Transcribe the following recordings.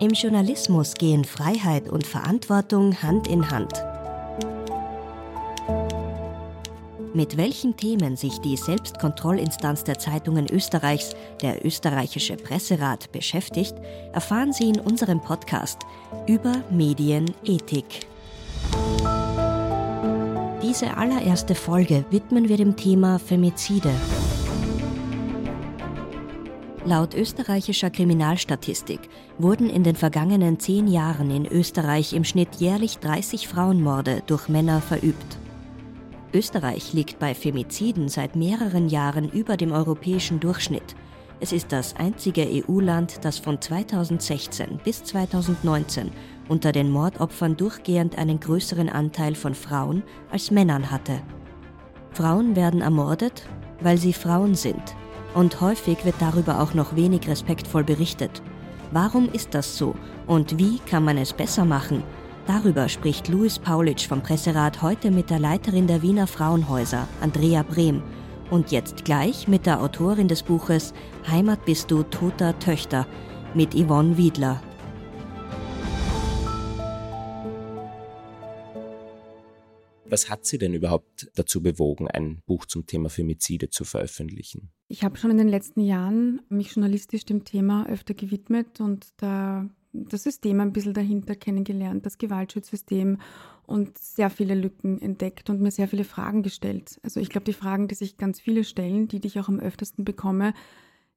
Im Journalismus gehen Freiheit und Verantwortung Hand in Hand. Mit welchen Themen sich die Selbstkontrollinstanz der Zeitungen Österreichs, der österreichische Presserat, beschäftigt, erfahren Sie in unserem Podcast über Medienethik. Diese allererste Folge widmen wir dem Thema Femizide. Laut österreichischer Kriminalstatistik wurden in den vergangenen zehn Jahren in Österreich im Schnitt jährlich 30 Frauenmorde durch Männer verübt. Österreich liegt bei Femiziden seit mehreren Jahren über dem europäischen Durchschnitt. Es ist das einzige EU-Land, das von 2016 bis 2019 unter den Mordopfern durchgehend einen größeren Anteil von Frauen als Männern hatte. Frauen werden ermordet, weil sie Frauen sind. Und häufig wird darüber auch noch wenig respektvoll berichtet. Warum ist das so und wie kann man es besser machen? Darüber spricht Louis Paulitsch vom Presserat heute mit der Leiterin der Wiener Frauenhäuser, Andrea Brehm, und jetzt gleich mit der Autorin des Buches Heimat bist du toter Töchter mit Yvonne Wiedler. Was hat Sie denn überhaupt dazu bewogen, ein Buch zum Thema Femizide zu veröffentlichen? Ich habe schon in den letzten Jahren mich journalistisch dem Thema öfter gewidmet und da das System ein bisschen dahinter kennengelernt, das Gewaltschutzsystem und sehr viele Lücken entdeckt und mir sehr viele Fragen gestellt. Also ich glaube, die Fragen, die sich ganz viele stellen, die, die ich auch am öftesten bekomme,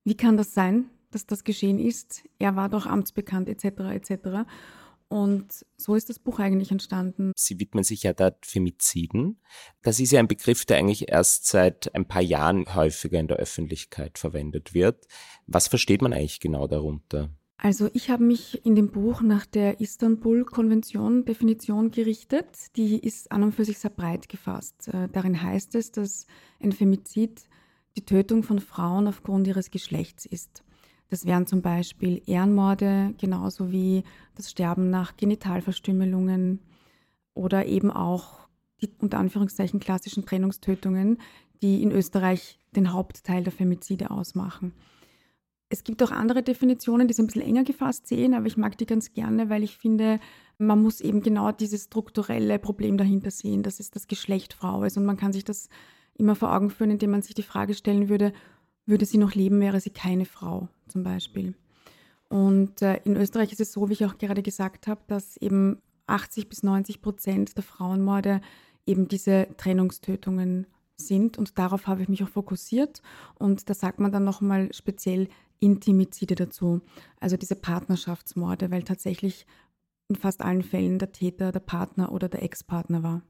wie kann das sein, dass das geschehen ist? Er war doch amtsbekannt etc. etc. Und so ist das Buch eigentlich entstanden. Sie widmen sich ja da Femiziden. Das ist ja ein Begriff, der eigentlich erst seit ein paar Jahren häufiger in der Öffentlichkeit verwendet wird. Was versteht man eigentlich genau darunter? Also ich habe mich in dem Buch nach der Istanbul-Konvention Definition gerichtet. Die ist an und für sich sehr breit gefasst. Äh, darin heißt es, dass ein Femizid die Tötung von Frauen aufgrund ihres Geschlechts ist. Das wären zum Beispiel Ehrenmorde, genauso wie das Sterben nach Genitalverstümmelungen oder eben auch die unter Anführungszeichen klassischen Trennungstötungen, die in Österreich den Hauptteil der Femizide ausmachen. Es gibt auch andere Definitionen, die es ein bisschen enger gefasst sehen, aber ich mag die ganz gerne, weil ich finde, man muss eben genau dieses strukturelle Problem dahinter sehen, dass es das Geschlecht Frau ist. Und man kann sich das immer vor Augen führen, indem man sich die Frage stellen würde, würde sie noch leben, wäre sie keine Frau zum Beispiel. Und äh, in Österreich ist es so, wie ich auch gerade gesagt habe, dass eben 80 bis 90 Prozent der Frauenmorde eben diese Trennungstötungen sind und darauf habe ich mich auch fokussiert und da sagt man dann nochmal speziell Intimizide dazu, also diese Partnerschaftsmorde, weil tatsächlich in fast allen Fällen der Täter der Partner oder der Ex-Partner war.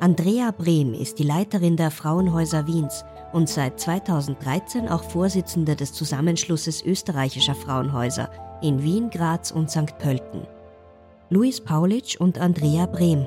Andrea Brehm ist die Leiterin der Frauenhäuser Wiens und seit 2013 auch Vorsitzende des Zusammenschlusses österreichischer Frauenhäuser in Wien, Graz und St. Pölten. Luis Paulitsch und Andrea Brehm.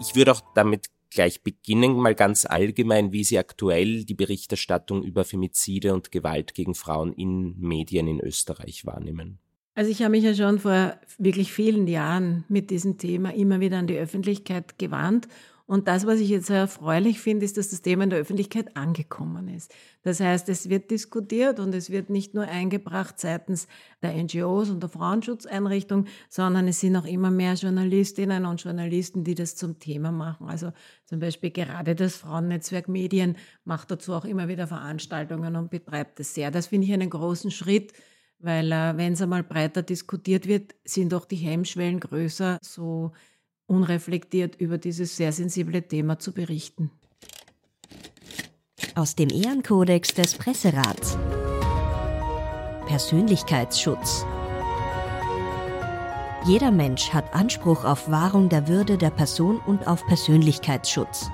Ich würde auch damit gleich beginnen, mal ganz allgemein, wie Sie aktuell die Berichterstattung über Femizide und Gewalt gegen Frauen in Medien in Österreich wahrnehmen. Also ich habe mich ja schon vor wirklich vielen Jahren mit diesem Thema immer wieder an die Öffentlichkeit gewandt und das, was ich jetzt sehr erfreulich finde, ist, dass das Thema in der Öffentlichkeit angekommen ist. Das heißt, es wird diskutiert und es wird nicht nur eingebracht seitens der NGOs und der Frauenschutzeinrichtung, sondern es sind auch immer mehr Journalistinnen und Journalisten, die das zum Thema machen. Also zum Beispiel gerade das Frauennetzwerk Medien macht dazu auch immer wieder Veranstaltungen und betreibt es sehr. Das finde ich einen großen Schritt, weil äh, wenn es einmal breiter diskutiert wird, sind auch die Hemmschwellen größer, so unreflektiert über dieses sehr sensible Thema zu berichten. Aus dem Ehrenkodex des Presserats. Persönlichkeitsschutz. Jeder Mensch hat Anspruch auf Wahrung der Würde der Person und auf Persönlichkeitsschutz.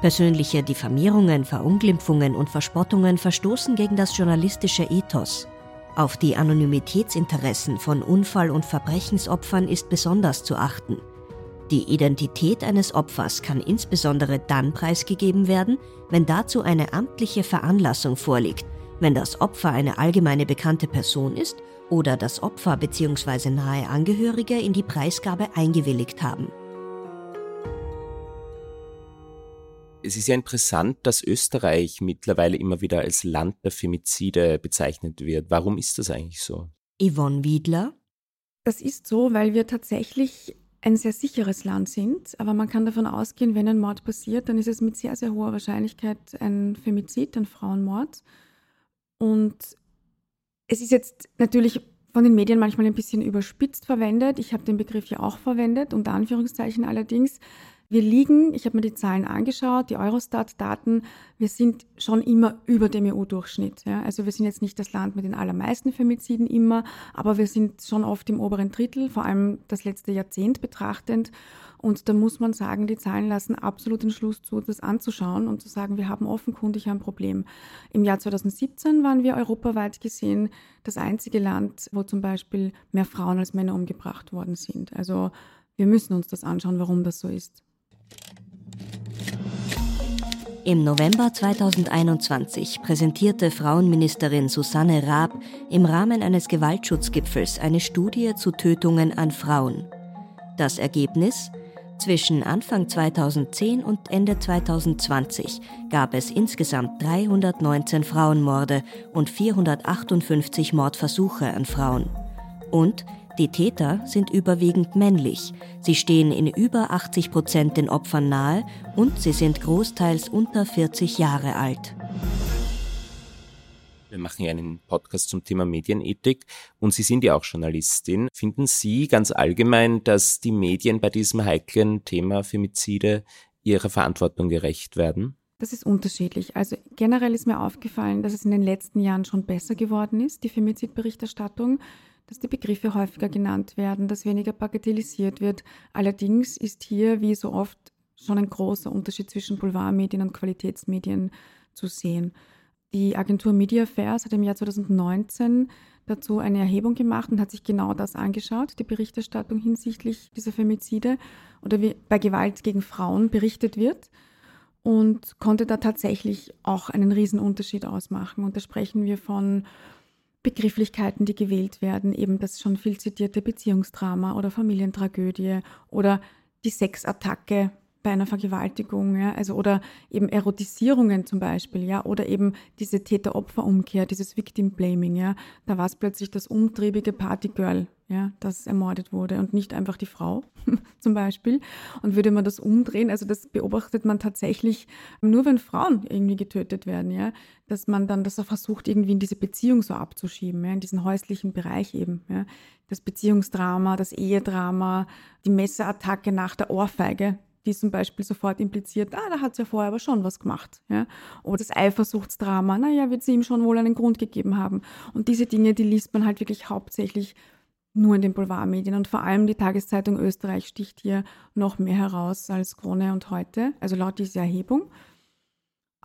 Persönliche Diffamierungen, Verunglimpfungen und Verspottungen verstoßen gegen das journalistische Ethos. Auf die Anonymitätsinteressen von Unfall- und Verbrechensopfern ist besonders zu achten – die Identität eines Opfers kann insbesondere dann preisgegeben werden, wenn dazu eine amtliche Veranlassung vorliegt, wenn das Opfer eine allgemeine bekannte Person ist oder das Opfer bzw. nahe Angehörige in die Preisgabe eingewilligt haben. Es ist ja interessant, dass Österreich mittlerweile immer wieder als Land der Femizide bezeichnet wird. Warum ist das eigentlich so? Yvonne Wiedler. Das ist so, weil wir tatsächlich ein sehr sicheres Land sind, aber man kann davon ausgehen, wenn ein Mord passiert, dann ist es mit sehr, sehr hoher Wahrscheinlichkeit ein Femizid, ein Frauenmord. Und es ist jetzt natürlich von den Medien manchmal ein bisschen überspitzt verwendet. Ich habe den Begriff ja auch verwendet, unter Anführungszeichen allerdings. Wir liegen, ich habe mir die Zahlen angeschaut, die Eurostat-Daten, wir sind schon immer über dem EU-Durchschnitt. Ja. Also wir sind jetzt nicht das Land mit den allermeisten Femiziden immer, aber wir sind schon oft im oberen Drittel, vor allem das letzte Jahrzehnt betrachtend. Und da muss man sagen, die Zahlen lassen absolut den Schluss zu, das anzuschauen und zu sagen, wir haben offenkundig ein Problem. Im Jahr 2017 waren wir europaweit gesehen das einzige Land, wo zum Beispiel mehr Frauen als Männer umgebracht worden sind. Also wir müssen uns das anschauen, warum das so ist. Im November 2021 präsentierte Frauenministerin Susanne Raab im Rahmen eines Gewaltschutzgipfels eine Studie zu Tötungen an Frauen. Das Ergebnis? Zwischen Anfang 2010 und Ende 2020 gab es insgesamt 319 Frauenmorde und 458 Mordversuche an Frauen. Und die Täter sind überwiegend männlich. Sie stehen in über 80 Prozent den Opfern nahe und sie sind großteils unter 40 Jahre alt. Wir machen ja einen Podcast zum Thema Medienethik und Sie sind ja auch Journalistin. Finden Sie ganz allgemein, dass die Medien bei diesem heiklen Thema Femizide ihrer Verantwortung gerecht werden? Das ist unterschiedlich. Also generell ist mir aufgefallen, dass es in den letzten Jahren schon besser geworden ist, die Femizidberichterstattung dass die Begriffe häufiger genannt werden, dass weniger bagatellisiert wird. Allerdings ist hier, wie so oft, schon ein großer Unterschied zwischen Boulevardmedien und Qualitätsmedien zu sehen. Die Agentur Media Affairs hat im Jahr 2019 dazu eine Erhebung gemacht und hat sich genau das angeschaut, die Berichterstattung hinsichtlich dieser Femizide oder wie bei Gewalt gegen Frauen berichtet wird und konnte da tatsächlich auch einen Riesenunterschied ausmachen. Und da sprechen wir von Begrifflichkeiten, die gewählt werden, eben das schon viel zitierte Beziehungsdrama oder Familientragödie oder die Sexattacke bei einer Vergewaltigung, ja, also oder eben Erotisierungen zum Beispiel, ja, oder eben diese Täter-Opfer-Umkehr, dieses Victim-Blaming, ja, da war es plötzlich das umtriebige Partygirl, ja, das ermordet wurde und nicht einfach die Frau zum Beispiel. Und würde man das umdrehen, also das beobachtet man tatsächlich nur, wenn Frauen irgendwie getötet werden, ja, dass man dann das auch versucht, irgendwie in diese Beziehung so abzuschieben, ja, in diesen häuslichen Bereich eben, ja. Das Beziehungsdrama, das Ehedrama, die Messerattacke nach der Ohrfeige, die zum Beispiel sofort impliziert, ah, da hat sie ja vorher aber schon was gemacht. Ja? Oder das Eifersuchtsdrama, naja, wird sie ihm schon wohl einen Grund gegeben haben. Und diese Dinge, die liest man halt wirklich hauptsächlich nur in den Boulevardmedien. Und vor allem die Tageszeitung Österreich sticht hier noch mehr heraus als Krone und heute, also laut dieser Erhebung.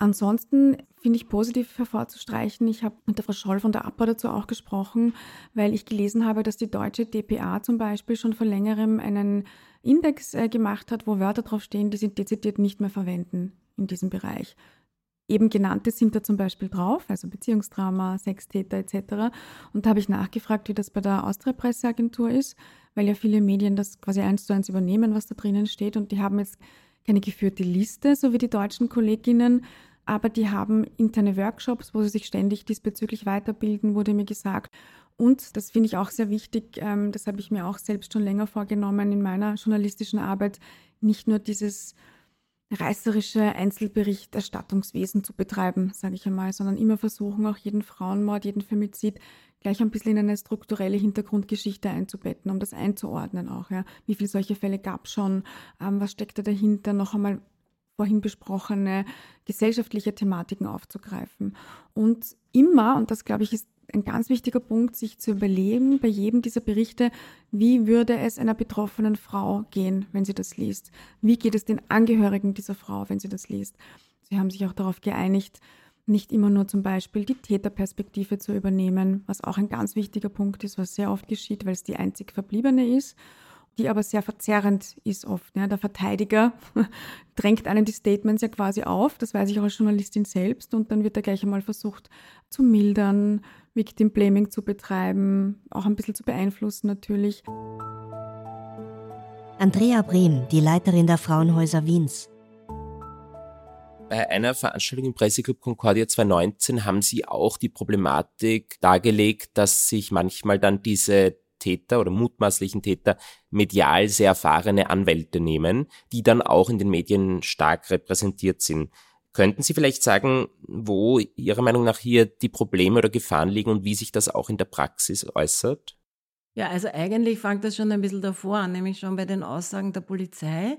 Ansonsten finde ich positiv hervorzustreichen. Ich habe mit der Frau Scholl von der APA dazu auch gesprochen, weil ich gelesen habe, dass die deutsche DPA zum Beispiel schon vor längerem einen Index äh, gemacht hat, wo Wörter draufstehen, die sie dezidiert nicht mehr verwenden in diesem Bereich. Eben genannte sind da zum Beispiel drauf, also Beziehungsdrama, Sextäter etc. Und da habe ich nachgefragt, wie das bei der Austria-Presseagentur ist, weil ja viele Medien das quasi eins zu eins übernehmen, was da drinnen steht. Und die haben jetzt keine geführte Liste, so wie die deutschen Kolleginnen, aber die haben interne Workshops, wo sie sich ständig diesbezüglich weiterbilden, wurde mir gesagt. Und das finde ich auch sehr wichtig, ähm, das habe ich mir auch selbst schon länger vorgenommen in meiner journalistischen Arbeit, nicht nur dieses reißerische Einzelberichterstattungswesen zu betreiben, sage ich einmal, sondern immer versuchen, auch jeden Frauenmord, jeden Femizid gleich ein bisschen in eine strukturelle Hintergrundgeschichte einzubetten, um das einzuordnen auch. Ja. Wie viele solche Fälle gab es schon? Ähm, was steckt da dahinter? Noch einmal vorhin besprochene gesellschaftliche Thematiken aufzugreifen. Und immer, und das glaube ich ist ein ganz wichtiger Punkt, sich zu überlegen bei jedem dieser Berichte, wie würde es einer betroffenen Frau gehen, wenn sie das liest? Wie geht es den Angehörigen dieser Frau, wenn sie das liest? Sie haben sich auch darauf geeinigt, nicht immer nur zum Beispiel die Täterperspektive zu übernehmen, was auch ein ganz wichtiger Punkt ist, was sehr oft geschieht, weil es die einzig Verbliebene ist die aber sehr verzerrend ist oft. Ja. Der Verteidiger drängt einen die Statements ja quasi auf, das weiß ich auch als Journalistin selbst, und dann wird da gleich einmal versucht zu mildern, Victim Blaming zu betreiben, auch ein bisschen zu beeinflussen natürlich. Andrea Brehm, die Leiterin der Frauenhäuser Wiens. Bei einer Veranstaltung im Presseclub Concordia 2019 haben Sie auch die Problematik dargelegt, dass sich manchmal dann diese Täter oder mutmaßlichen Täter medial sehr erfahrene Anwälte nehmen, die dann auch in den Medien stark repräsentiert sind. Könnten Sie vielleicht sagen, wo Ihrer Meinung nach hier die Probleme oder Gefahren liegen und wie sich das auch in der Praxis äußert? Ja, also eigentlich fängt das schon ein bisschen davor an, nämlich schon bei den Aussagen der Polizei.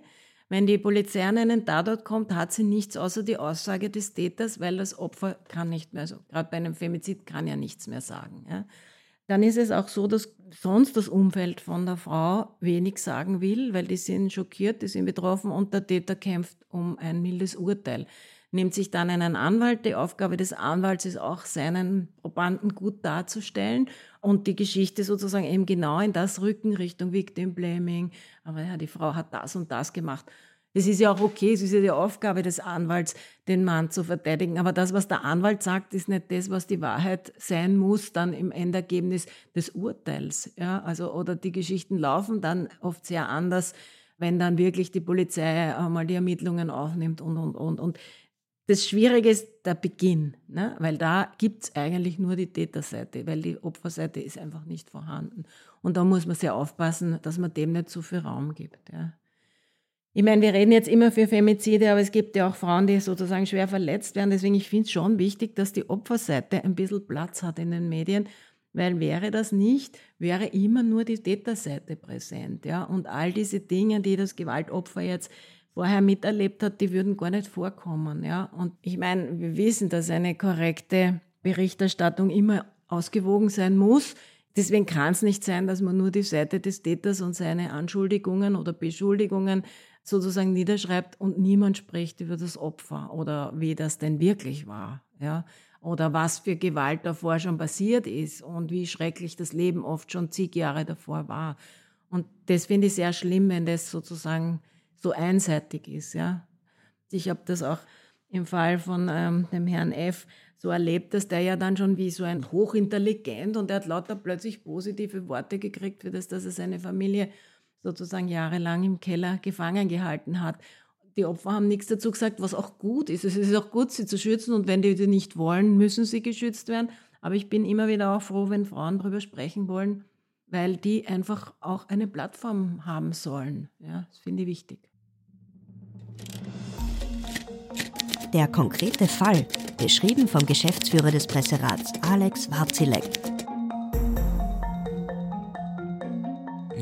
Wenn die Polizei an einen Tatort kommt, hat sie nichts außer die Aussage des Täters, weil das Opfer kann nicht mehr, also gerade bei einem Femizid kann ja nichts mehr sagen. Ja. Dann ist es auch so, dass sonst das Umfeld von der Frau wenig sagen will, weil die sind schockiert, die sind betroffen und der Täter kämpft um ein mildes Urteil nimmt sich dann einen Anwalt. Die Aufgabe des Anwalts ist auch, seinen Probanden gut darzustellen und die Geschichte sozusagen eben genau in das rücken Richtung Victim Blaming. Aber ja, die Frau hat das und das gemacht. Es ist ja auch okay, es ist ja die Aufgabe des Anwalts, den Mann zu verteidigen. Aber das, was der Anwalt sagt, ist nicht das, was die Wahrheit sein muss, dann im Endergebnis des Urteils. Ja, also, oder die Geschichten laufen dann oft sehr anders, wenn dann wirklich die Polizei einmal die Ermittlungen aufnimmt und, und, und. Und das Schwierige ist der Beginn, ne? weil da gibt es eigentlich nur die Täterseite, weil die Opferseite ist einfach nicht vorhanden. Und da muss man sehr aufpassen, dass man dem nicht zu viel Raum gibt. Ja. Ich meine, wir reden jetzt immer für Femizide, aber es gibt ja auch Frauen, die sozusagen schwer verletzt werden. Deswegen, ich finde es schon wichtig, dass die Opferseite ein bisschen Platz hat in den Medien, weil wäre das nicht, wäre immer nur die Täterseite präsent. Ja? Und all diese Dinge, die das Gewaltopfer jetzt vorher miterlebt hat, die würden gar nicht vorkommen. Ja? Und ich meine, wir wissen, dass eine korrekte Berichterstattung immer ausgewogen sein muss. Deswegen kann es nicht sein, dass man nur die Seite des Täters und seine Anschuldigungen oder Beschuldigungen sozusagen niederschreibt und niemand spricht über das Opfer oder wie das denn wirklich war. Ja? Oder was für Gewalt davor schon passiert ist und wie schrecklich das Leben oft schon zig Jahre davor war. Und das finde ich sehr schlimm, wenn das sozusagen so einseitig ist. Ja. Ich habe das auch im Fall von ähm, dem Herrn F. so erlebt, dass der ja dann schon wie so ein hochintelligent und er hat lauter plötzlich positive Worte gekriegt für das, dass er seine Familie sozusagen jahrelang im Keller gefangen gehalten hat. Die Opfer haben nichts dazu gesagt, was auch gut ist. Es ist auch gut, sie zu schützen und wenn die die nicht wollen, müssen sie geschützt werden. Aber ich bin immer wieder auch froh, wenn Frauen darüber sprechen wollen, weil die einfach auch eine Plattform haben sollen. Ja, das finde ich wichtig. Der konkrete Fall, beschrieben vom Geschäftsführer des Presserats Alex Warzilek.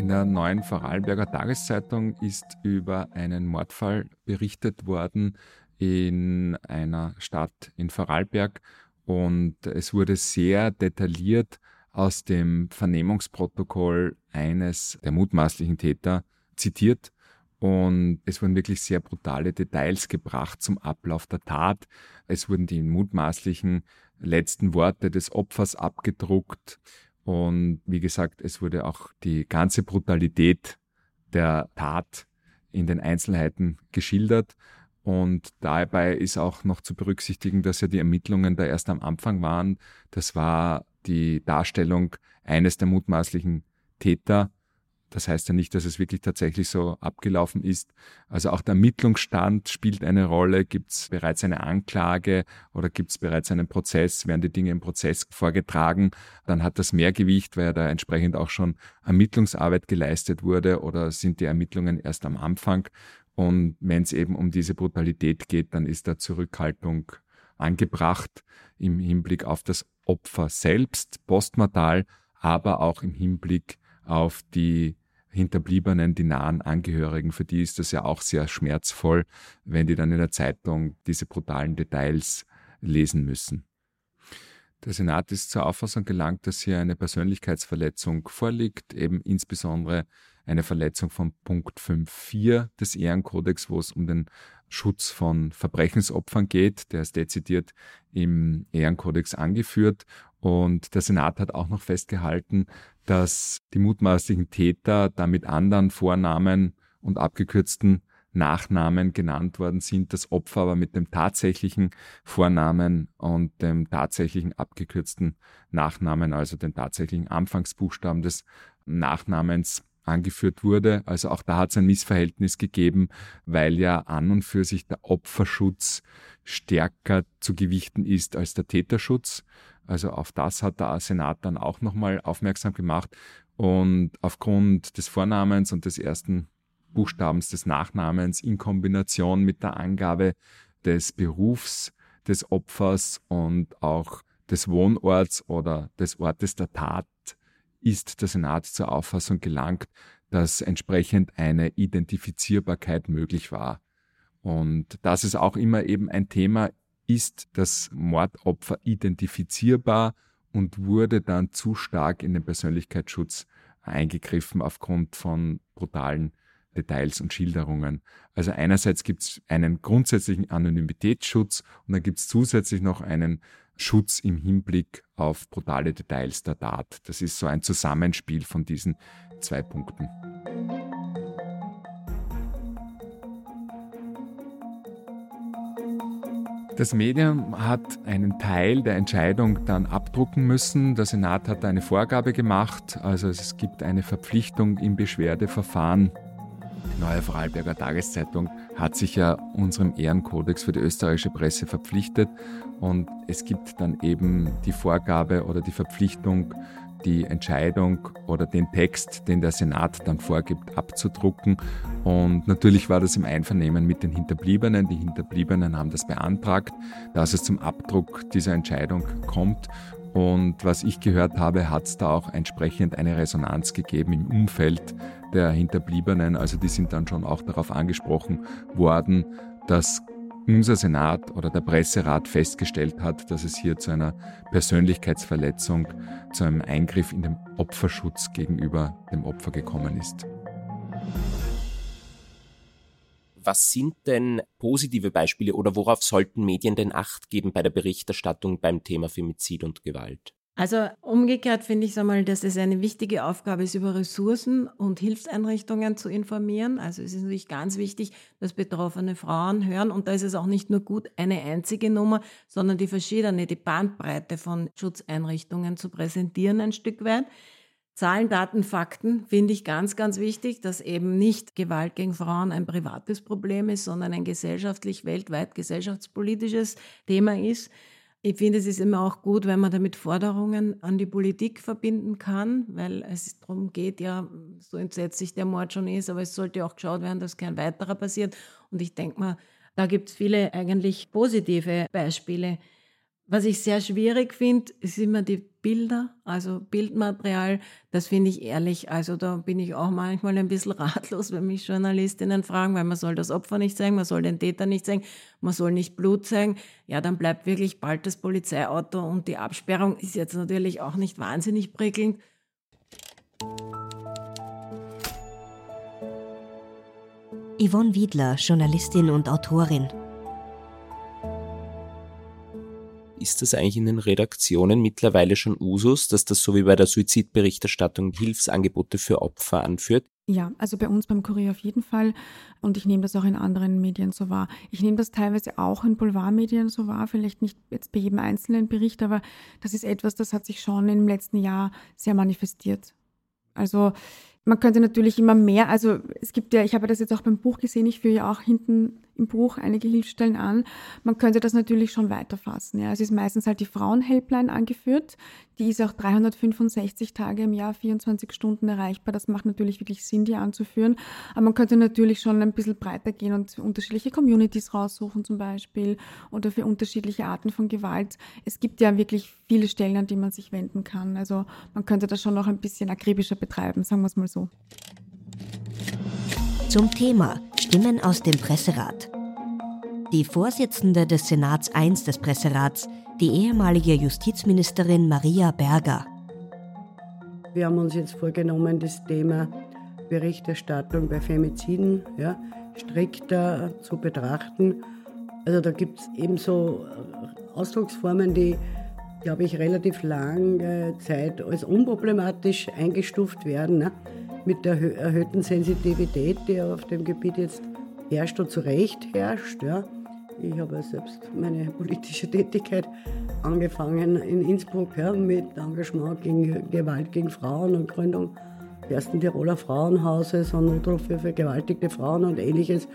In der neuen Vorarlberger Tageszeitung ist über einen Mordfall berichtet worden in einer Stadt in Vorarlberg und es wurde sehr detailliert aus dem Vernehmungsprotokoll eines der mutmaßlichen Täter zitiert und es wurden wirklich sehr brutale Details gebracht zum Ablauf der Tat. Es wurden die mutmaßlichen letzten Worte des Opfers abgedruckt. Und wie gesagt, es wurde auch die ganze Brutalität der Tat in den Einzelheiten geschildert. Und dabei ist auch noch zu berücksichtigen, dass ja die Ermittlungen da erst am Anfang waren. Das war die Darstellung eines der mutmaßlichen Täter das heißt ja nicht, dass es wirklich tatsächlich so abgelaufen ist. Also auch der Ermittlungsstand spielt eine Rolle. Gibt es bereits eine Anklage oder gibt es bereits einen Prozess? Werden die Dinge im Prozess vorgetragen? Dann hat das mehr Gewicht, weil da entsprechend auch schon Ermittlungsarbeit geleistet wurde oder sind die Ermittlungen erst am Anfang? Und wenn es eben um diese Brutalität geht, dann ist da Zurückhaltung angebracht im Hinblick auf das Opfer selbst, postmortal, aber auch im Hinblick auf die Hinterbliebenen, die nahen Angehörigen, für die ist das ja auch sehr schmerzvoll, wenn die dann in der Zeitung diese brutalen Details lesen müssen. Der Senat ist zur Auffassung gelangt, dass hier eine Persönlichkeitsverletzung vorliegt, eben insbesondere eine Verletzung von Punkt 5.4 des Ehrenkodex, wo es um den Schutz von Verbrechensopfern geht. Der ist dezidiert im Ehrenkodex angeführt. Und der Senat hat auch noch festgehalten, dass die mutmaßlichen Täter da mit anderen Vornamen und abgekürzten Nachnamen genannt worden sind, das Opfer aber mit dem tatsächlichen Vornamen und dem tatsächlichen abgekürzten Nachnamen, also den tatsächlichen Anfangsbuchstaben des Nachnamens angeführt wurde. Also auch da hat es ein Missverhältnis gegeben, weil ja an und für sich der Opferschutz stärker zu gewichten ist als der Täterschutz. Also auf das hat der Senat dann auch nochmal aufmerksam gemacht. Und aufgrund des Vornamens und des ersten Buchstabens des Nachnamens in Kombination mit der Angabe des Berufs des Opfers und auch des Wohnorts oder des Ortes der Tat ist der Senat zur Auffassung gelangt, dass entsprechend eine Identifizierbarkeit möglich war. Und das ist auch immer eben ein Thema, ist das Mordopfer identifizierbar und wurde dann zu stark in den Persönlichkeitsschutz eingegriffen aufgrund von brutalen Details und Schilderungen. Also einerseits gibt es einen grundsätzlichen Anonymitätsschutz und dann gibt es zusätzlich noch einen Schutz im Hinblick auf brutale Details der Tat. Das ist so ein Zusammenspiel von diesen zwei Punkten. Das Medium hat einen Teil der Entscheidung dann abdrucken müssen. Der Senat hat eine Vorgabe gemacht, also es gibt eine Verpflichtung im Beschwerdeverfahren. Neue Vorarlberger Tageszeitung hat sich ja unserem Ehrenkodex für die österreichische Presse verpflichtet. Und es gibt dann eben die Vorgabe oder die Verpflichtung, die Entscheidung oder den Text, den der Senat dann vorgibt, abzudrucken. Und natürlich war das im Einvernehmen mit den Hinterbliebenen. Die Hinterbliebenen haben das beantragt, dass es zum Abdruck dieser Entscheidung kommt. Und was ich gehört habe, hat es da auch entsprechend eine Resonanz gegeben im Umfeld der Hinterbliebenen. Also die sind dann schon auch darauf angesprochen worden, dass unser Senat oder der Presserat festgestellt hat, dass es hier zu einer Persönlichkeitsverletzung, zu einem Eingriff in den Opferschutz gegenüber dem Opfer gekommen ist. Was sind denn positive Beispiele oder worauf sollten Medien denn Acht geben bei der Berichterstattung beim Thema Femizid und Gewalt? Also umgekehrt finde ich es einmal, dass es eine wichtige Aufgabe ist, über Ressourcen und Hilfseinrichtungen zu informieren. Also es ist natürlich ganz wichtig, dass betroffene Frauen hören. Und da ist es auch nicht nur gut, eine einzige Nummer, sondern die verschiedene, die Bandbreite von Schutzeinrichtungen zu präsentieren ein Stück weit. Zahlen, Daten, Fakten finde ich ganz, ganz wichtig, dass eben nicht Gewalt gegen Frauen ein privates Problem ist, sondern ein gesellschaftlich, weltweit gesellschaftspolitisches Thema ist. Ich finde, es ist immer auch gut, wenn man damit Forderungen an die Politik verbinden kann, weil es darum geht, ja, so entsetzlich der Mord schon ist, aber es sollte auch geschaut werden, dass kein weiterer passiert. Und ich denke mal, da gibt es viele eigentlich positive Beispiele. Was ich sehr schwierig finde, ist immer die Bilder, also Bildmaterial. Das finde ich ehrlich. Also da bin ich auch manchmal ein bisschen ratlos, wenn mich Journalistinnen fragen, weil man soll das Opfer nicht zeigen, man soll den Täter nicht zeigen, man soll nicht Blut zeigen. Ja, dann bleibt wirklich bald das Polizeiauto und die Absperrung ist jetzt natürlich auch nicht wahnsinnig prickelnd. Yvonne Wiedler, Journalistin und Autorin. Ist das eigentlich in den Redaktionen mittlerweile schon Usus, dass das so wie bei der Suizidberichterstattung Hilfsangebote für Opfer anführt? Ja, also bei uns beim Kurier auf jeden Fall. Und ich nehme das auch in anderen Medien so wahr. Ich nehme das teilweise auch in Boulevardmedien so wahr, vielleicht nicht jetzt bei jedem einzelnen Bericht, aber das ist etwas, das hat sich schon im letzten Jahr sehr manifestiert. Also man könnte natürlich immer mehr, also es gibt ja, ich habe das jetzt auch beim Buch gesehen, ich führe ja auch hinten im Buch einige Hilfsstellen an. Man könnte das natürlich schon weiterfassen. Ja. Es ist meistens halt die Frauenhelpline angeführt. Die ist auch 365 Tage im Jahr, 24 Stunden erreichbar. Das macht natürlich wirklich Sinn, die anzuführen. Aber man könnte natürlich schon ein bisschen breiter gehen und unterschiedliche Communities raussuchen zum Beispiel oder für unterschiedliche Arten von Gewalt. Es gibt ja wirklich viele Stellen, an die man sich wenden kann. Also man könnte das schon noch ein bisschen akribischer betreiben, sagen wir es mal so. Zum Thema Stimmen aus dem Presserat. Die Vorsitzende des Senats I des Presserats, die ehemalige Justizministerin Maria Berger. Wir haben uns jetzt vorgenommen, das Thema Berichterstattung bei Femiziden ja, strikter zu betrachten. Also da gibt es eben so Ausdrucksformen, die, glaube ich, relativ lange Zeit als unproblematisch eingestuft werden. Ne? Mit der erhöhten Sensitivität, die auf dem Gebiet jetzt herrscht und zu Recht herrscht. Ja. Ich habe ja selbst meine politische Tätigkeit angefangen in Innsbruck ja, mit Engagement gegen Gewalt gegen Frauen und Gründung ersten Tiroler Frauenhauses und Notruf für vergewaltigte Frauen und ähnliches.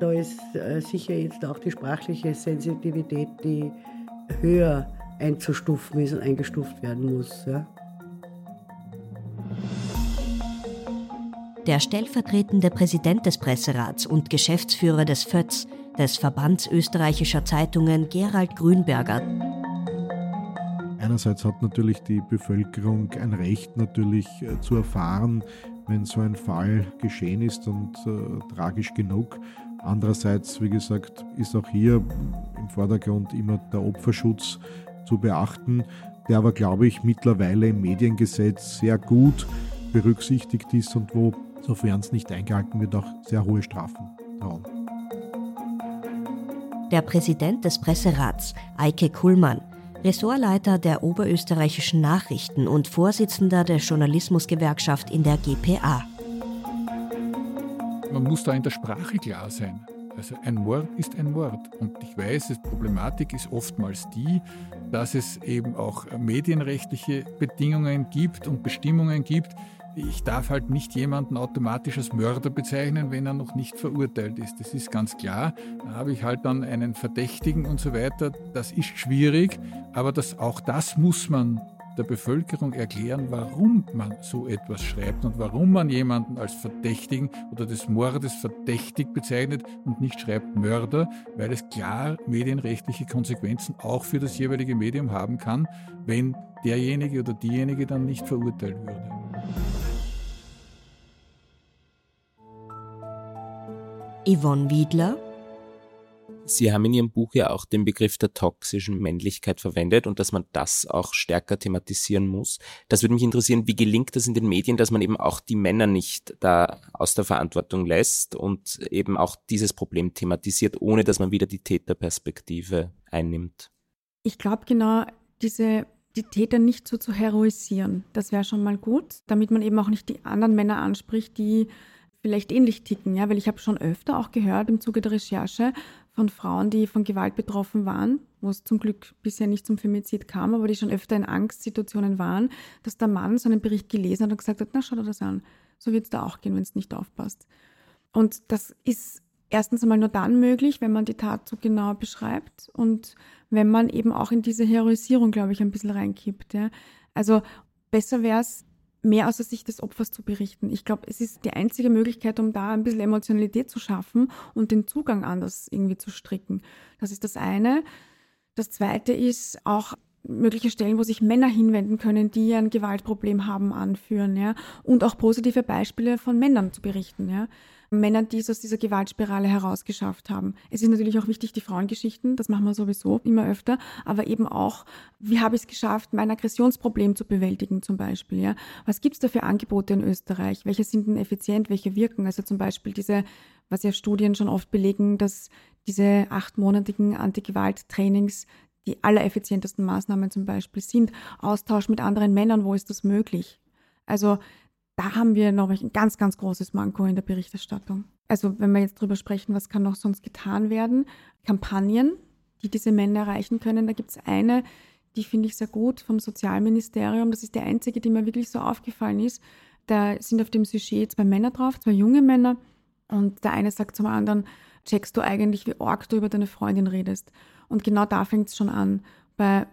Da ist äh, sicher jetzt auch die sprachliche Sensitivität, die höher einzustufen ist und eingestuft werden muss. Ja. Der stellvertretende Präsident des Presserats und Geschäftsführer des FÖTS, des Verbands österreichischer Zeitungen, Gerald Grünberger. Einerseits hat natürlich die Bevölkerung ein Recht natürlich äh, zu erfahren, wenn so ein Fall geschehen ist und äh, tragisch genug. Andererseits, wie gesagt, ist auch hier im Vordergrund immer der Opferschutz zu beachten, der aber, glaube ich, mittlerweile im Mediengesetz sehr gut berücksichtigt ist und wo, sofern es nicht eingehalten wird, auch sehr hohe Strafen drohen. Der Präsident des Presserats, Eike Kuhlmann, Ressortleiter der oberösterreichischen Nachrichten und Vorsitzender der Journalismusgewerkschaft in der GPA. Man muss da in der Sprache klar sein. Also ein Mord ist ein Mord. Und ich weiß, die Problematik ist oftmals die, dass es eben auch medienrechtliche Bedingungen gibt und Bestimmungen gibt, ich darf halt nicht jemanden automatisch als Mörder bezeichnen, wenn er noch nicht verurteilt ist. Das ist ganz klar. Da habe ich halt dann einen Verdächtigen und so weiter. Das ist schwierig, aber das, auch das muss man der Bevölkerung erklären, warum man so etwas schreibt und warum man jemanden als Verdächtigen oder des Mordes verdächtig bezeichnet und nicht schreibt Mörder, weil es klar medienrechtliche Konsequenzen auch für das jeweilige Medium haben kann, wenn derjenige oder diejenige dann nicht verurteilt würde. Yvonne Wiedler. Sie haben in Ihrem Buch ja auch den Begriff der toxischen Männlichkeit verwendet und dass man das auch stärker thematisieren muss. Das würde mich interessieren, wie gelingt das in den Medien, dass man eben auch die Männer nicht da aus der Verantwortung lässt und eben auch dieses Problem thematisiert, ohne dass man wieder die Täterperspektive einnimmt? Ich glaube genau, diese die Täter nicht so zu heroisieren. Das wäre schon mal gut, damit man eben auch nicht die anderen Männer anspricht, die vielleicht ähnlich ticken, ja, weil ich habe schon öfter auch gehört im Zuge der Recherche von Frauen, die von Gewalt betroffen waren, wo es zum Glück bisher nicht zum Femizid kam, aber die schon öfter in Angstsituationen waren, dass der Mann so einen Bericht gelesen hat und gesagt hat, na schau dir das an, so wird es da auch gehen, wenn es nicht aufpasst. Und das ist erstens einmal nur dann möglich, wenn man die Tat so genau beschreibt und wenn man eben auch in diese Heroisierung, glaube ich, ein bisschen reinkippt. Ja. Also besser wäre es, mehr aus der Sicht des Opfers zu berichten. Ich glaube, es ist die einzige Möglichkeit, um da ein bisschen Emotionalität zu schaffen und den Zugang anders irgendwie zu stricken. Das ist das eine. Das zweite ist auch mögliche Stellen, wo sich Männer hinwenden können, die ein Gewaltproblem haben, anführen, ja, und auch positive Beispiele von Männern zu berichten, ja. Männern, die es aus dieser Gewaltspirale herausgeschafft haben. Es ist natürlich auch wichtig, die Frauengeschichten, das machen wir sowieso immer öfter, aber eben auch, wie habe ich es geschafft, mein Aggressionsproblem zu bewältigen zum Beispiel. Ja? Was gibt es da für Angebote in Österreich? Welche sind denn effizient, welche wirken? Also zum Beispiel diese, was ja Studien schon oft belegen, dass diese achtmonatigen Anti-Gewalt-Trainings die allereffizientesten Maßnahmen zum Beispiel sind. Austausch mit anderen Männern, wo ist das möglich? Also da haben wir, ich, ein ganz, ganz großes Manko in der Berichterstattung. Also wenn wir jetzt drüber sprechen, was kann noch sonst getan werden? Kampagnen, die diese Männer erreichen können. Da gibt es eine, die finde ich sehr gut vom Sozialministerium. Das ist die einzige, die mir wirklich so aufgefallen ist. Da sind auf dem Sujet zwei Männer drauf, zwei junge Männer. Und der eine sagt zum anderen, checkst du eigentlich, wie arg du über deine Freundin redest? Und genau da fängt es schon an. Bei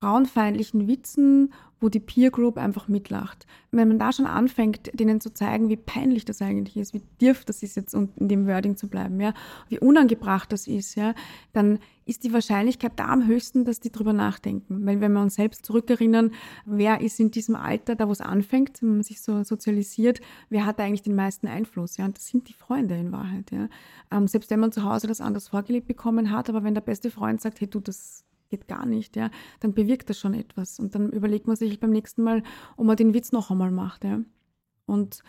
frauenfeindlichen Witzen, wo die Peer Group einfach mitlacht. Wenn man da schon anfängt, denen zu zeigen, wie peinlich das eigentlich ist, wie dirf das ist jetzt, um in dem Wording zu bleiben, ja, wie unangebracht das ist, ja, dann ist die Wahrscheinlichkeit da am höchsten, dass die drüber nachdenken. Weil wenn wir uns selbst zurückerinnern, wer ist in diesem Alter, da wo es anfängt, wenn man sich so sozialisiert, wer hat eigentlich den meisten Einfluss? Ja, und das sind die Freunde in Wahrheit. Ja. Ähm, selbst wenn man zu Hause das anders vorgelebt bekommen hat, aber wenn der beste Freund sagt, hey du, das geht gar nicht, ja, dann bewirkt das schon etwas. Und dann überlegt man sich beim nächsten Mal, ob man den Witz noch einmal macht. Ja. Und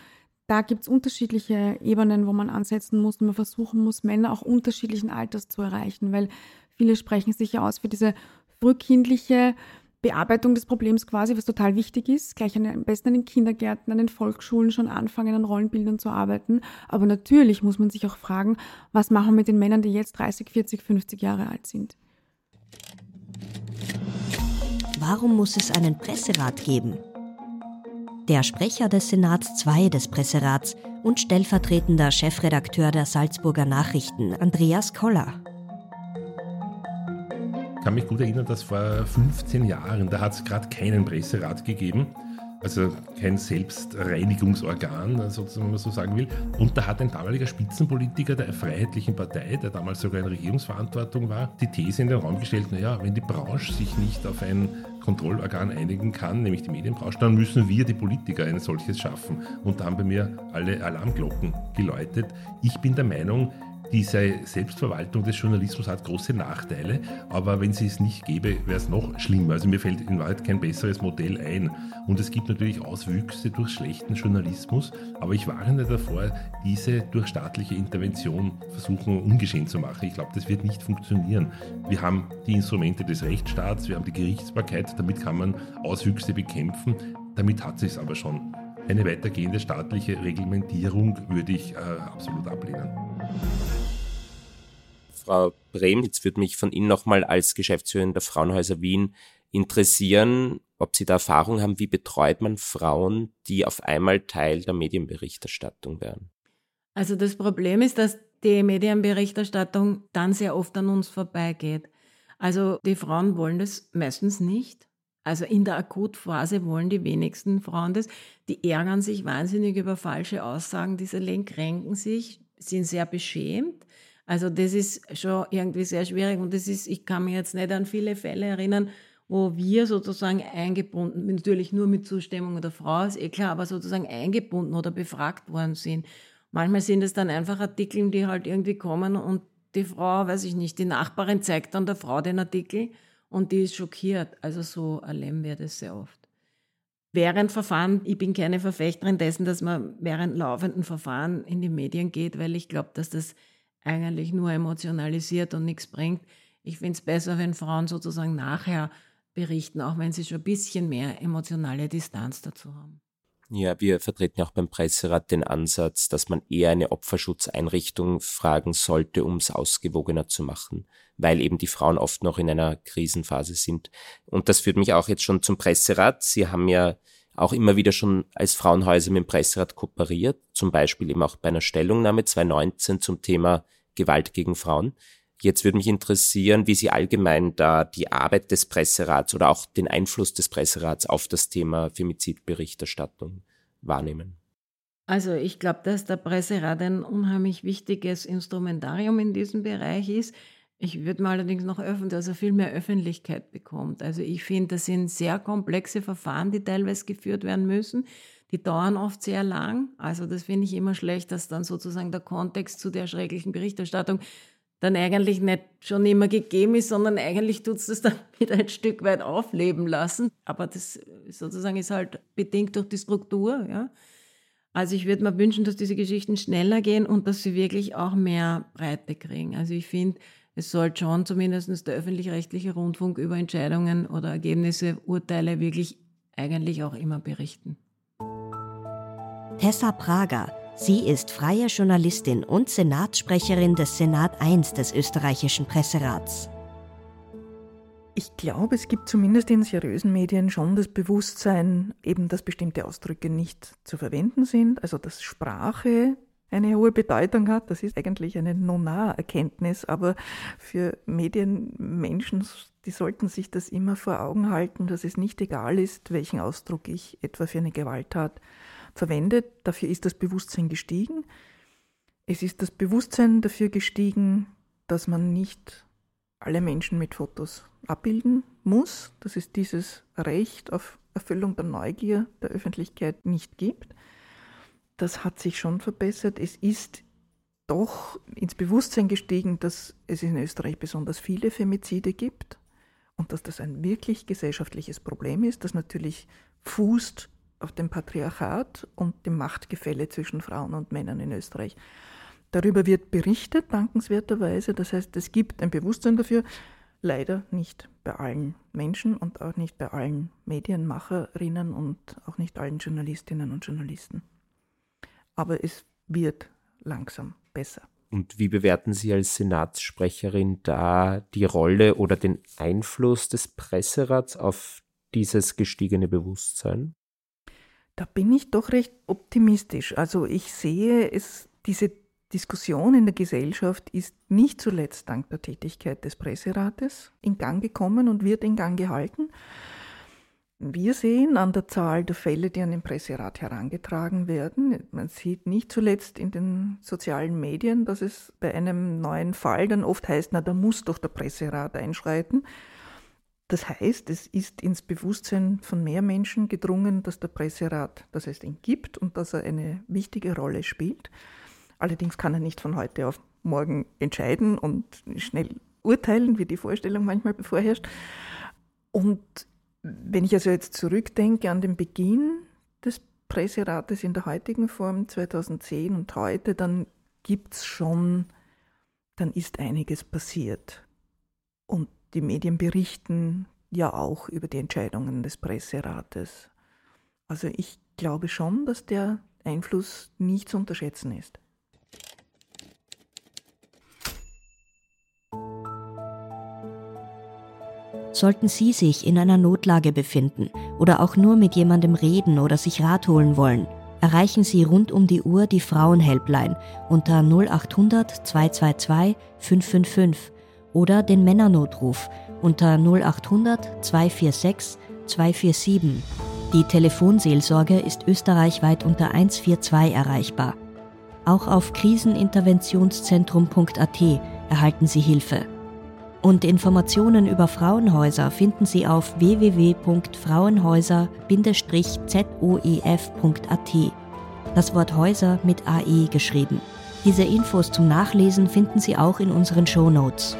da gibt es unterschiedliche Ebenen, wo man ansetzen muss und man versuchen muss, Männer auch unterschiedlichen Alters zu erreichen, weil viele sprechen sich ja aus für diese frühkindliche Bearbeitung des Problems quasi, was total wichtig ist, gleich an, am besten an den Kindergärten, an den Volksschulen schon anfangen, an Rollenbildern zu arbeiten. Aber natürlich muss man sich auch fragen, was machen wir mit den Männern, die jetzt 30, 40, 50 Jahre alt sind. Warum muss es einen Presserat geben? Der Sprecher des Senats II des Presserats und stellvertretender Chefredakteur der Salzburger Nachrichten, Andreas Koller. Ich kann mich gut erinnern, dass vor 15 Jahren, da hat es gerade keinen Presserat gegeben also kein Selbstreinigungsorgan, sozusagen, wenn man so sagen will. Und da hat ein damaliger Spitzenpolitiker der Freiheitlichen Partei, der damals sogar in Regierungsverantwortung war, die These in den Raum gestellt, naja, wenn die Branche sich nicht auf ein Kontrollorgan einigen kann, nämlich die Medienbranche, dann müssen wir, die Politiker, ein solches schaffen. Und da haben bei mir alle Alarmglocken geläutet. Ich bin der Meinung, diese Selbstverwaltung des Journalismus hat große Nachteile, aber wenn sie es nicht gäbe, wäre es noch schlimmer. Also mir fällt in Wahrheit kein besseres Modell ein. Und es gibt natürlich Auswüchse durch schlechten Journalismus, aber ich warne davor, diese durch staatliche Intervention versuchen ungeschehen zu machen. Ich glaube, das wird nicht funktionieren. Wir haben die Instrumente des Rechtsstaats, wir haben die Gerichtsbarkeit, damit kann man Auswüchse bekämpfen. Damit hat es aber schon. Eine weitergehende staatliche Reglementierung würde ich äh, absolut ablehnen. Frau Brehm, jetzt würde mich von Ihnen nochmal als Geschäftsführerin der Frauenhäuser Wien interessieren, ob Sie da Erfahrung haben, wie betreut man Frauen, die auf einmal Teil der Medienberichterstattung werden? Also das Problem ist, dass die Medienberichterstattung dann sehr oft an uns vorbeigeht. Also die Frauen wollen das meistens nicht. Also in der Akutphase wollen die wenigsten Frauen das. Die ärgern sich wahnsinnig über falsche Aussagen, diese kränken sich, sind sehr beschämt. Also das ist schon irgendwie sehr schwierig und das ist, ich kann mich jetzt nicht an viele Fälle erinnern, wo wir sozusagen eingebunden, natürlich nur mit Zustimmung der Frau, ist eh klar, aber sozusagen eingebunden oder befragt worden sind. Manchmal sind es dann einfach Artikel, die halt irgendwie kommen und die Frau, weiß ich nicht, die Nachbarin zeigt dann der Frau den Artikel und die ist schockiert. Also so erleben wir das sehr oft. Während Verfahren, ich bin keine Verfechterin dessen, dass man während laufenden Verfahren in die Medien geht, weil ich glaube, dass das eigentlich nur emotionalisiert und nichts bringt. Ich finde es besser, wenn Frauen sozusagen nachher berichten, auch wenn sie schon ein bisschen mehr emotionale Distanz dazu haben. Ja, wir vertreten auch beim Presserat den Ansatz, dass man eher eine Opferschutzeinrichtung fragen sollte, um es ausgewogener zu machen, weil eben die Frauen oft noch in einer Krisenphase sind. Und das führt mich auch jetzt schon zum Presserat. Sie haben ja auch immer wieder schon als Frauenhäuser mit dem Presserat kooperiert, zum Beispiel eben auch bei einer Stellungnahme 2019 zum Thema Gewalt gegen Frauen. Jetzt würde mich interessieren, wie Sie allgemein da die Arbeit des Presserats oder auch den Einfluss des Presserats auf das Thema Femizidberichterstattung wahrnehmen. Also ich glaube, dass der Presserat ein unheimlich wichtiges Instrumentarium in diesem Bereich ist. Ich würde mal allerdings noch öffnen, dass er viel mehr Öffentlichkeit bekommt. Also ich finde, das sind sehr komplexe Verfahren, die teilweise geführt werden müssen. Die dauern oft sehr lang. Also das finde ich immer schlecht, dass dann sozusagen der Kontext zu der schrecklichen Berichterstattung dann eigentlich nicht schon immer gegeben ist, sondern eigentlich tut es das dann wieder ein Stück weit aufleben lassen. Aber das sozusagen ist halt bedingt durch die Struktur. Ja. Also ich würde mir wünschen, dass diese Geschichten schneller gehen und dass sie wirklich auch mehr Breite kriegen. Also ich finde, es soll schon zumindest der öffentlich-rechtliche Rundfunk über Entscheidungen oder Ergebnisse, Urteile wirklich eigentlich auch immer berichten. Tessa Prager. Sie ist freie Journalistin und Senatssprecherin des Senat I des österreichischen Presserats. Ich glaube, es gibt zumindest in seriösen Medien schon das Bewusstsein, eben, dass bestimmte Ausdrücke nicht zu verwenden sind, also dass Sprache eine hohe Bedeutung hat. Das ist eigentlich eine Nona-Erkenntnis, aber für Medienmenschen, die sollten sich das immer vor Augen halten, dass es nicht egal ist, welchen Ausdruck ich etwa für eine Gewalttat verwendet. Dafür ist das Bewusstsein gestiegen. Es ist das Bewusstsein dafür gestiegen, dass man nicht alle Menschen mit Fotos abbilden muss, dass es dieses Recht auf Erfüllung der Neugier der Öffentlichkeit nicht gibt das hat sich schon verbessert. Es ist doch ins Bewusstsein gestiegen, dass es in Österreich besonders viele Femizide gibt und dass das ein wirklich gesellschaftliches Problem ist, das natürlich fußt auf dem Patriarchat und dem Machtgefälle zwischen Frauen und Männern in Österreich. Darüber wird berichtet, dankenswerterweise. Das heißt, es gibt ein Bewusstsein dafür, leider nicht bei allen Menschen und auch nicht bei allen Medienmacherinnen und auch nicht allen Journalistinnen und Journalisten aber es wird langsam besser. Und wie bewerten Sie als Senatssprecherin da die Rolle oder den Einfluss des Presserats auf dieses gestiegene Bewusstsein? Da bin ich doch recht optimistisch. Also ich sehe es, diese Diskussion in der Gesellschaft ist nicht zuletzt dank der Tätigkeit des Presserates in Gang gekommen und wird in Gang gehalten. Wir sehen an der Zahl der Fälle, die an den Presserat herangetragen werden, man sieht nicht zuletzt in den sozialen Medien, dass es bei einem neuen Fall dann oft heißt, na, da muss doch der Presserat einschreiten. Das heißt, es ist ins Bewusstsein von mehr Menschen gedrungen, dass der Presserat, dass es ihn gibt und dass er eine wichtige Rolle spielt. Allerdings kann er nicht von heute auf morgen entscheiden und schnell urteilen, wie die Vorstellung manchmal bevorherrscht. Und wenn ich also jetzt zurückdenke an den Beginn des Presserates in der heutigen Form 2010 und heute, dann gibt es schon, dann ist einiges passiert. Und die Medien berichten ja auch über die Entscheidungen des Presserates. Also ich glaube schon, dass der Einfluss nicht zu unterschätzen ist. Sollten Sie sich in einer Notlage befinden oder auch nur mit jemandem reden oder sich Rat holen wollen, erreichen Sie rund um die Uhr die Frauenhelpline unter 0800 222 555 oder den Männernotruf unter 0800 246 247. Die Telefonseelsorge ist österreichweit unter 142 erreichbar. Auch auf kriseninterventionszentrum.at erhalten Sie Hilfe. Und Informationen über Frauenhäuser finden Sie auf www.frauenhäuser-zoef.at. Das Wort Häuser mit AE geschrieben. Diese Infos zum Nachlesen finden Sie auch in unseren Show Notes.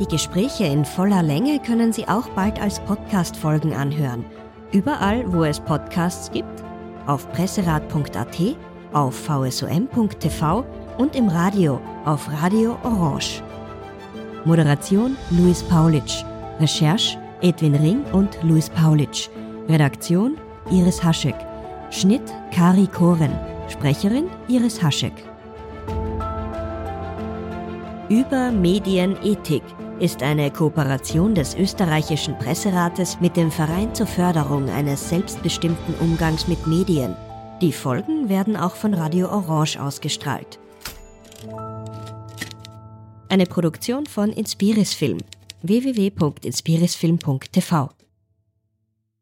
Die Gespräche in voller Länge können Sie auch bald als Podcast-Folgen anhören. Überall, wo es Podcasts gibt, auf presserat.at, auf vsom.tv und im Radio auf Radio Orange. Moderation Luis Paulitsch. Recherche Edwin Ring und Luis Paulitsch. Redaktion Iris Haschek. Schnitt Kari Koren. Sprecherin Iris Haschek. Über Medienethik ist eine Kooperation des österreichischen Presserates mit dem Verein zur Förderung eines selbstbestimmten Umgangs mit Medien. Die Folgen werden auch von Radio Orange ausgestrahlt. Eine Produktion von Inspiris Film www.inspirisfilm.tv